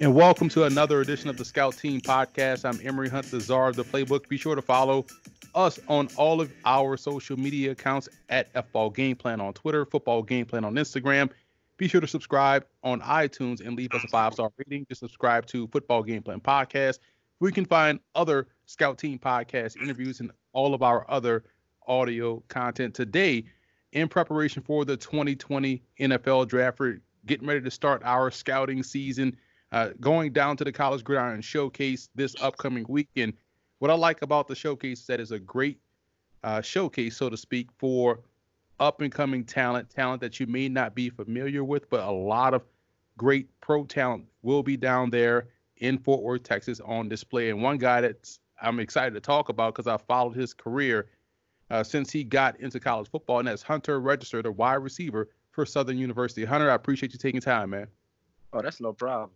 and welcome to another edition of the Scout Team Podcast. I'm Emory Hunt, the czar of the playbook. Be sure to follow us on all of our social media accounts at FBall Game Plan on Twitter, Football Game Plan on Instagram. Be sure to subscribe on iTunes and leave us a five star rating. Just subscribe to Football Game Plan Podcast. We can find other Scout Team Podcast interviews and all of our other audio content today in preparation for the 2020 NFL Draft. We're getting ready to start our scouting season, uh, going down to the College Gridiron Showcase this upcoming weekend what I like about the showcase is that it's a great uh, showcase, so to speak, for up and coming talent, talent that you may not be familiar with, but a lot of great pro talent will be down there in Fort Worth, Texas on display. And one guy that I'm excited to talk about because I followed his career uh, since he got into college football, and that's Hunter Register, the wide receiver for Southern University. Hunter, I appreciate you taking time, man. Oh, that's no problem.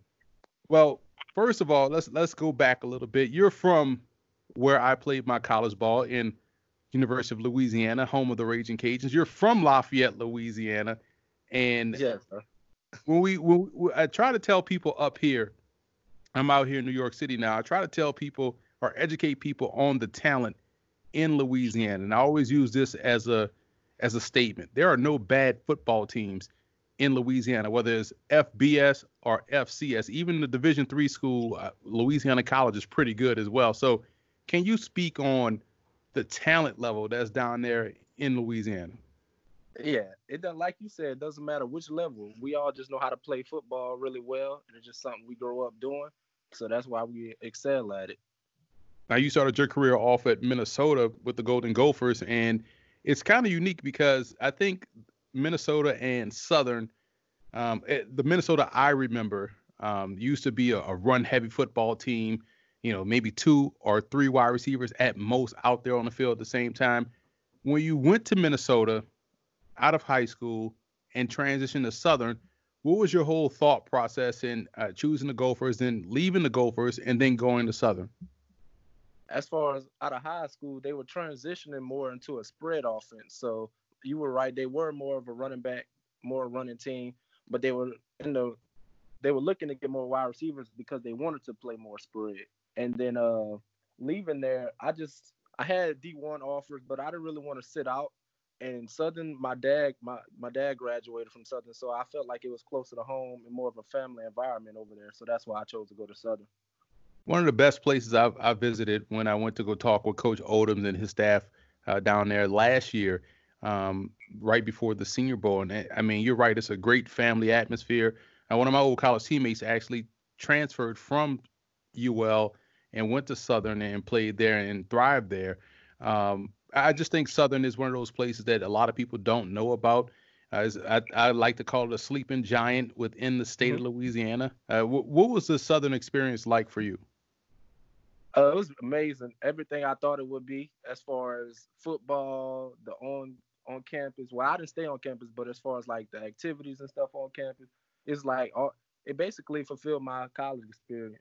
Well, first of all, let's let's go back a little bit. You're from where I played my college ball in University of Louisiana, home of the Raging Cajuns. You're from Lafayette, Louisiana, and yes, sir. when we, when we, I try to tell people up here, I'm out here in New York City now. I try to tell people or educate people on the talent in Louisiana, and I always use this as a as a statement. There are no bad football teams in Louisiana, whether it's FBS or FCS. Even the Division three school, uh, Louisiana College, is pretty good as well. So can you speak on the talent level that's down there in Louisiana? Yeah, it does. Like you said, it doesn't matter which level. We all just know how to play football really well. And it's just something we grow up doing, so that's why we excel at it. Now you started your career off at Minnesota with the Golden Gophers, and it's kind of unique because I think Minnesota and Southern, um, it, eh, the Minnesota I remember um, used to be a, a run-heavy football team you know, maybe two or three wide receivers at most out there on the field at the same time. When you went to Minnesota out of high school and transitioned to Southern, what was your whole thought process in uh, choosing the Gophers, then leaving the Gophers, and then going to Southern? As far as out of high school, they were transitioning more into a spread offense. So you were right; they were more of a running back, more running team, but they were in the they were looking to get more wide receivers because they wanted to play more spread. And then uh leaving there, I just I had D1 offers, but I didn't really want to sit out. And Southern, my dad, my my dad graduated from Southern, so I felt like it was closer to home and more of a family environment over there. So that's why I chose to go to Southern. One of the best places I've, I visited when I went to go talk with Coach Odums and his staff uh, down there last year, um, right before the Senior Bowl. And I mean, you're right; it's a great family atmosphere. Uh, one of my old college teammates actually transferred from UL and went to Southern and played there and thrived there. Um, I just think Southern is one of those places that a lot of people don't know about. Uh, I, I, like to call it a sleeping giant within the state mm-hmm. of Louisiana. Uh, w- what was the Southern experience like for you? Uh, it was amazing. Everything I thought it would be, as far as football, the on on campus. Well, I didn't stay on campus, but as far as like the activities and stuff on campus, it's like it basically fulfilled my college experience.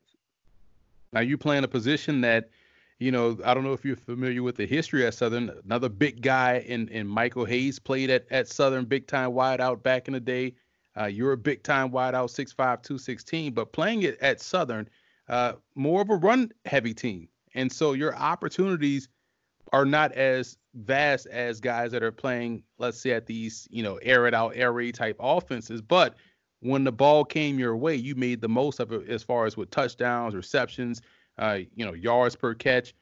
Now you play in a position that, you know, I don't know if you're familiar with the history at Southern. Another big guy in in Michael Hayes played at at Southern, big time wideout back in the day. Uh, you're a big time wideout, 6'5", 216, but playing it at Southern, uh, more of a run heavy team, and so your opportunities are not as vast as guys that are playing, let's say, at these, you know, air it out, air raid type offenses. But when the ball came your way, you made the most of it as far as with touchdowns, receptions, uh, you know, yards per catch.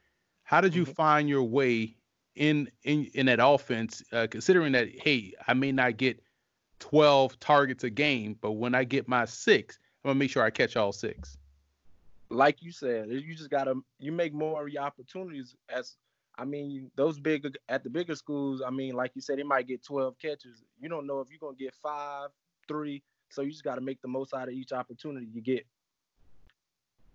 How did you mm-hmm. find your way in in in that offense, uh, considering that hey, I may not get 12 targets a game, but when I get my six, I'm gonna make sure I catch all six. Like you said, you just gotta you make more of your opportunities. As I mean, those big at the bigger schools, I mean, like you said, they might get 12 catches. You don't know if you're gonna get five, three, so you just got to make the most out of each opportunity you get.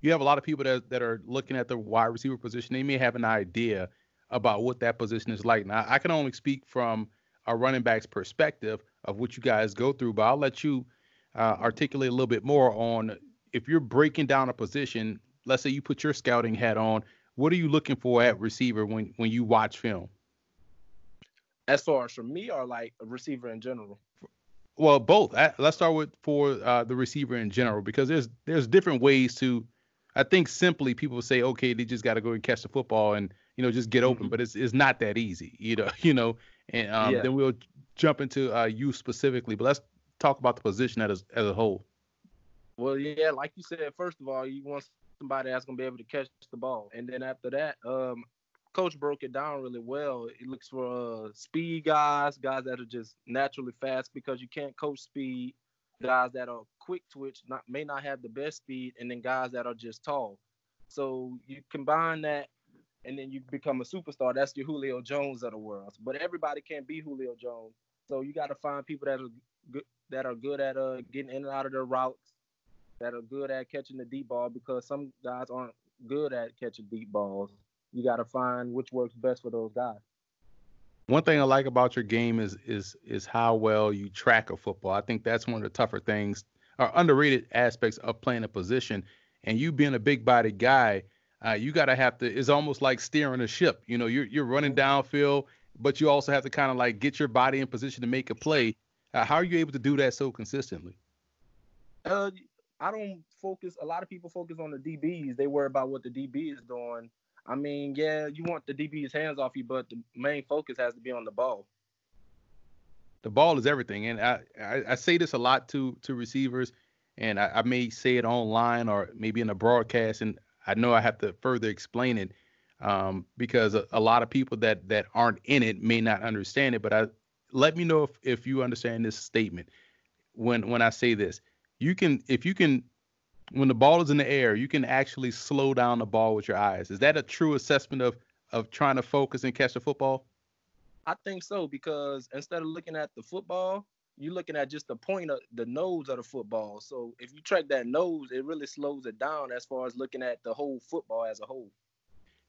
You have a lot of people that that are looking at the wide receiver position. They may have an idea about what that position is like. Now, I can only speak from a running back's perspective of what you guys go through, but I'll let you uh, articulate a little bit more on if you're breaking down a position. Let's say you put your scouting hat on. What are you looking for at receiver when when you watch film? As far as for me, or like a receiver in general? Well, both. Let's start with for uh, the receiver in general because there's there's different ways to. I think simply people say, okay, they just got to go and catch the football and you know just get open, mm-hmm. but it's it's not that easy, you know, you know. And um, yeah. then we'll jump into uh, you specifically, but let's talk about the position as as a whole. Well, yeah, like you said, first of all, you want somebody that's gonna be able to catch the ball, and then after that, um, coach broke it down really well. He looks for uh, speed guys, guys that are just naturally fast because you can't coach speed. Guys that are quick twitch, not may not have the best speed, and then guys that are just tall. So you combine that, and then you become a superstar. That's your Julio Jones of the world. But everybody can't be Julio Jones. So you got to find people that are good, that are good at uh, getting in and out of their routes, that are good at catching the deep ball because some guys aren't good at catching deep balls you got to find which works best for those guys. One thing I like about your game is is is how well you track a football. I think that's one of the tougher things or underrated aspects of playing a position. And you being a big body guy, uh, you got to have to. It's almost like steering a ship. You know, you're you're running downfield, but you also have to kind of like get your body in position to make a play. Uh, how are you able to do that so consistently? Uh, I don't focus. A lot of people focus on the DBs. They worry about what the DB is doing. I mean, yeah, you want the DB's hands off you, but the main focus has to be on the ball. The ball is everything, and I, I, I say this a lot to to receivers, and I, I, may say it online or maybe in a broadcast, and I know I have to further explain it um, because a, a, lot of people that that aren't in it may not understand it. But I let me know if if you understand this statement when when I say this. You can if you can when the ball is in the air, you can actually slow down the ball with your eyes. Is that a true assessment of of trying to focus and catch the football? I think so because instead of looking at the football, you're looking at just the point of the nose of the football. So if you track that nose, it really slows it down as far as looking at the whole football as a whole.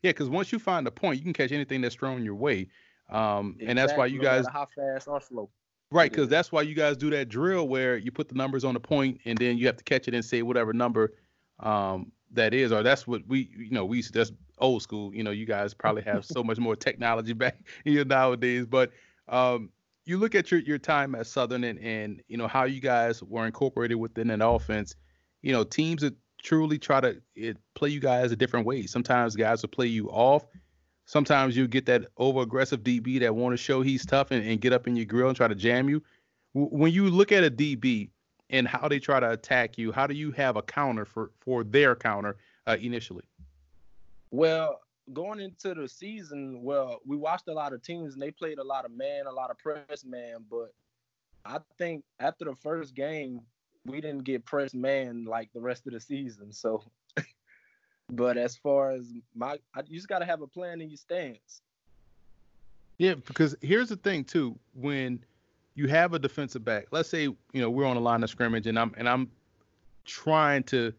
Yeah, because once you find the point, you can catch anything that's thrown your way. Um, exactly. and that's why you guys how fast or slow. Right, because that's why you guys do that drill where you put the numbers on the point and then you have to catch it and say whatever number um, that is, or that's what we, you know, we used to, that's old school. You know, you guys probably have so much more technology back here nowadays. But um, you look at your your time at Southern and and you know how you guys were incorporated within an offense. You know, teams that truly try to it, play you guys a different way. Sometimes guys will play you off sometimes you get that over aggressive DB that want to show he's tough and, and, get up in your grill and try to jam you. when you look at a DB and how they try to attack you, how do you have a counter for for their counter uh, initially? Well, going into the season, well, we watched a lot of teams and they played a lot of man, a lot of press man, but I think after the first game, we didn't get press man like the rest of the season. So but as far as my, you just got to have a plan in your stance. Yeah, because here's the thing too: when you have a defensive back, let's say you know we're on a line of scrimmage, and I'm and I'm trying to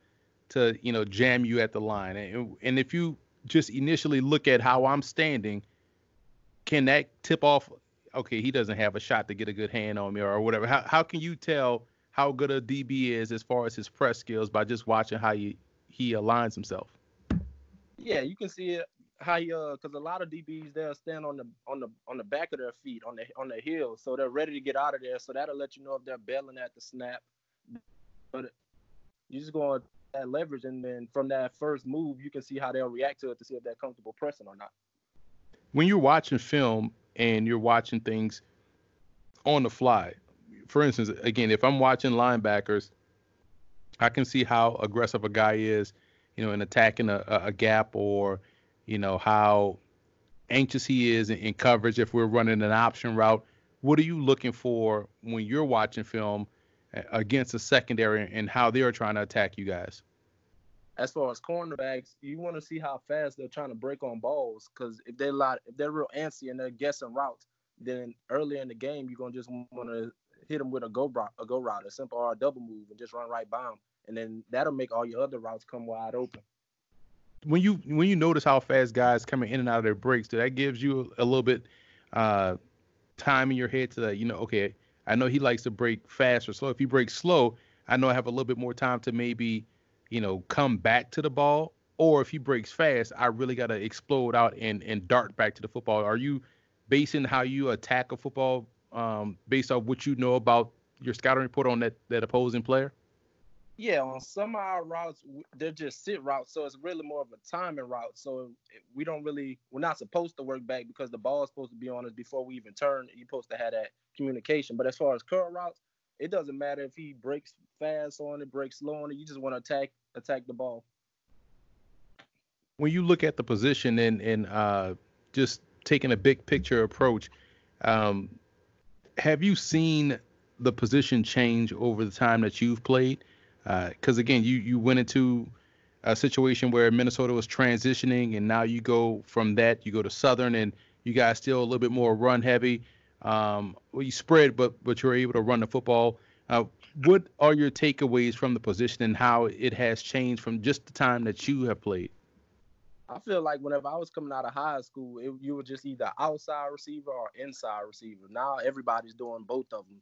to you know jam you at the line, and and if you just initially look at how I'm standing, can that tip off? Okay, he doesn't have a shot to get a good hand on me or whatever. How how can you tell how good a DB is as far as his press skills by just watching how he he aligns himself? Yeah, you can see it how you uh because a lot of DBs they'll stand on the on the on the back of their feet on the on the heels, so they're ready to get out of there. So that'll let you know if they're bailing at the snap. But you just go on that leverage, and then from that first move, you can see how they'll react to it to see if they're comfortable pressing or not. When you're watching film and you're watching things on the fly, for instance, again, if I'm watching linebackers, I can see how aggressive a guy is you know, in attacking a, a gap or, you know, how anxious he is in, in, coverage if we're running an option route. What are you looking for when you're watching film against a secondary and how they're trying to attack you guys? As far as cornerbacks, you want to see how fast they're trying to break on balls. Because if they're lot, if they're real antsy and they're guessing routes, then early in the game you're gonna just want to hit them with a go route, a go route, a simple or a double move, and just run right by them and then that'll make all your other routes come wide open. When you when you notice how fast guys coming in and out of their breaks, that gives you a little bit uh, time in your head to you know, okay, I know he likes to break fast or slow. If he breaks slow, I know I have a little bit more time to maybe, you know, come back to the ball. Or if he breaks fast, I really got to explode out and and dart back to the football. Are you basing how you attack a football um, based off what you know about your scouting report on that that opposing player? Yeah, on some of our routes, they're just sit routes, so it's really more of a timing route. So we don't really, we're not supposed to work back because the ball is supposed to be on us before we even turn. You're supposed to have that communication. But as far as curl routes, it doesn't matter if he breaks fast on it, breaks slow on it. You just want to attack attack the ball. When you look at the position and and uh, just taking a big picture approach, um, have you seen the position change over the time that you've played? Because uh, again, you you went into a situation where Minnesota was transitioning, and now you go from that, you go to Southern, and you guys still a little bit more run heavy. Um, well, you spread, but but you're able to run the football. Uh, what are your takeaways from the position and how it has changed from just the time that you have played? I feel like whenever I was coming out of high school, it, you were just either outside receiver or inside receiver. Now everybody's doing both of them.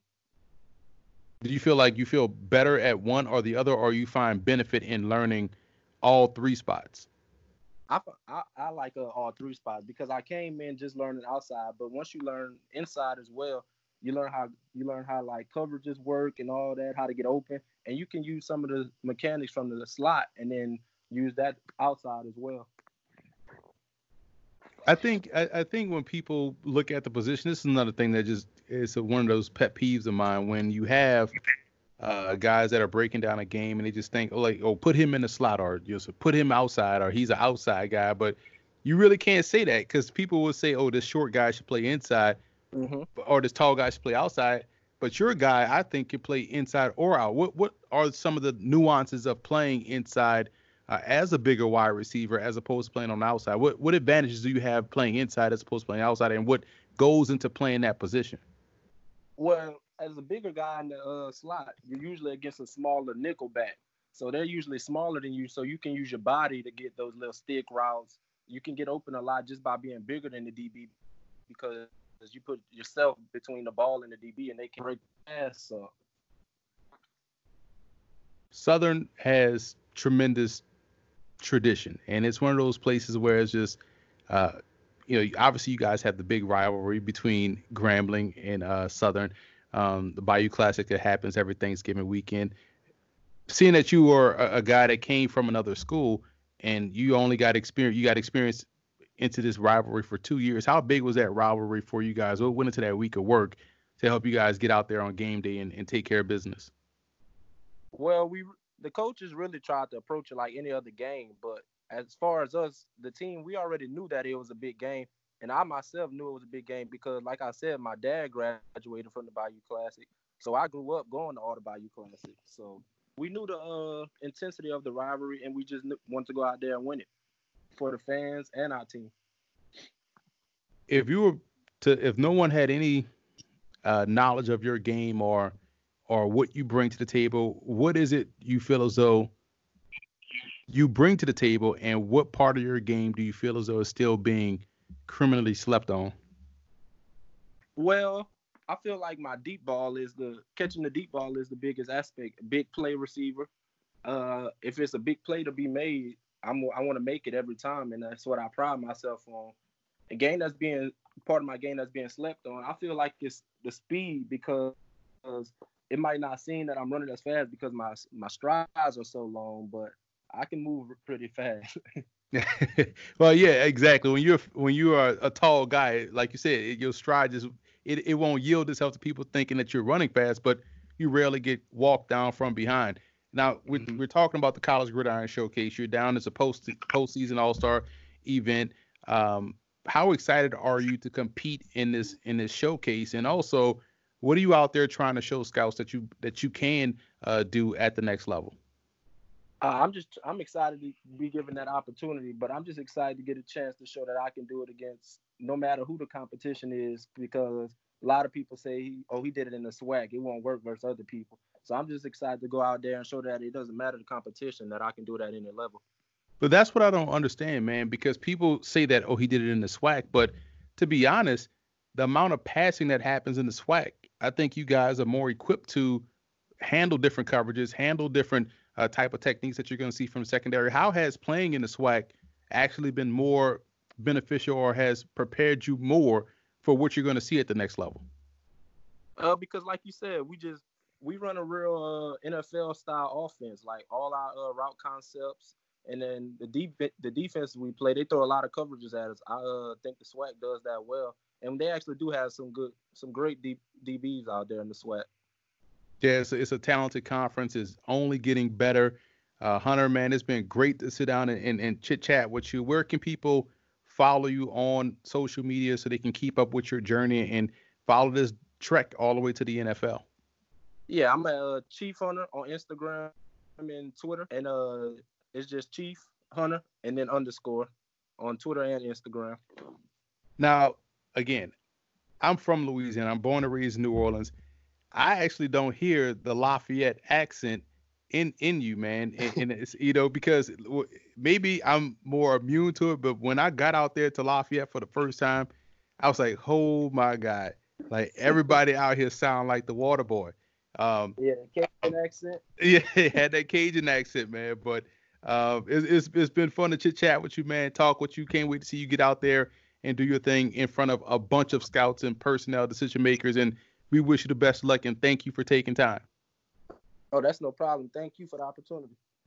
Do you feel like you feel better at one or the other, or you find benefit in learning all three spots? I, I, I like uh, all three spots because I came in just learning outside, but once you learn inside as well, you learn how you learn how like coverages work and all that, how to get open, and you can use some of the mechanics from the slot and then use that outside as well. I think I, I, think when people look at the position, this is another thing that just is one of those pet peeves of mine. When you have uh, guys that are breaking down a game and they just think, oh, like, oh, put him in the slot or just put him outside or he's an outside guy, but you really can't say that because people will say, oh, this short guy should play inside, mm-hmm. or this tall guy should play outside. But your guy, I think, can play inside or out. What what are some of the nuances of playing inside uh, as a bigger wide receiver as opposed to playing on the outside? What what advantages do you have playing inside as opposed to playing outside, and what goes into playing that position? Well, as a bigger guy in the uh, slot, you're usually against a smaller nickel back. So they're usually smaller than you, so you can use your body to get those little stick routes. You can get open a lot just by being bigger than the DB because you put yourself between the ball and the DB, and they can break pass. up. Southern has tremendous tradition, and it's one of those places where it's just, uh, you know, obviously you guys have the big rivalry between Grambling and uh, Southern, um, the Bayou Classic that happens every Thanksgiving weekend. Seeing that you were a, a guy that came from another school and you only got experience, you got experience into this rivalry for two years. How big was that rivalry for you guys? What went into that week of work to help you guys get out there on game day and, and take care of business? Well, we the coaches really tried to approach it like any other game, but as far as us, the team, we already knew that it was a big game. And I myself knew it was a big game because, like I said, my dad graduated from the Bayou Classic. So I grew up going to all the Bayou Classic. So we knew the uh, intensity of the rivalry, and we just wanted to go out there and win it for the fans and our team. If you were to, if no one had any uh, knowledge of your game or or what you bring to the table, what is it you feel as though you bring to the table, and what part of your game do you feel as though is still being criminally slept on? Well, I feel like my deep ball is the catching the deep ball is the biggest aspect. Big play receiver. Uh, if it's a big play to be made, I'm I want to make it every time, and that's what I pride myself on. A game that's being part of my game that's being slept on. I feel like it's the speed because it might not seem that I'm running as fast because my my strides are so long, but I can move pretty fast. well, yeah, exactly. When you're when you are a tall guy, like you said, your stride just it, it won't yield itself to people thinking that you're running fast, but you rarely get walked down from behind. Now we're, mm-hmm. we're talking about the college gridiron showcase. You're down as a post postseason All Star event. Um, how excited are you to compete in this in this showcase? And also, what are you out there trying to show scouts that you that you can uh, do at the next level? Uh, I'm just I'm excited to be given that opportunity, but I'm just excited to get a chance to show that I can do it against no matter who the competition is, because a lot of people say, "Oh, he did it in the SWAC; it won't work versus other people." So I'm just excited to go out there and show that it doesn't matter the competition that I can do it at any level. But that's what I don't understand, man, because people say that, "Oh, he did it in the SWAC," but to be honest, the amount of passing that happens in the SWAC, I think you guys are more equipped to handle different coverages, handle different uh, type of techniques that you're going to see from secondary. How has playing in the SWAC actually been more beneficial or has prepared you more for what you're going to see at the next level? Uh, because like you said, we just we run a real uh, NFL style offense. Like all our uh, route concepts, and then the deep the defense we play, they throw a lot of coverages at us. I uh, think the SWAC does that well, and they actually do have some good, some great D- DBs out there in the SWAC. Yeah, it's a, it's a talented conference. It's only getting better. Uh, Hunter, man, it's been great to sit down and, and, and chit chat with you. Where can people follow you on social media so they can keep up with your journey and follow this trek all the way to the NFL? Yeah, I'm a uh, Chief Hunter on Instagram I'm and Twitter, and uh, it's just Chief Hunter and then underscore on Twitter and Instagram. Now, again, I'm from Louisiana. I'm born and raised in New Orleans. I actually don't hear the Lafayette accent in in you, man. And, and, it's you know because maybe I'm more immune to it, but when I got out there to Lafayette for the first time, I was like, oh my god, like everybody out here sound like the Water Boy. Um, yeah, Cajun accent. Yeah, had that Cajun accent, man. But uh, it's, it's it's been fun to chit chat with you, man. Talk with you. Can't wait to see you get out there and do your thing in front of a bunch of scouts and personnel decision makers. And we wish you the best luck and thank you for taking time. Oh, that's no problem. Thank you for the opportunity.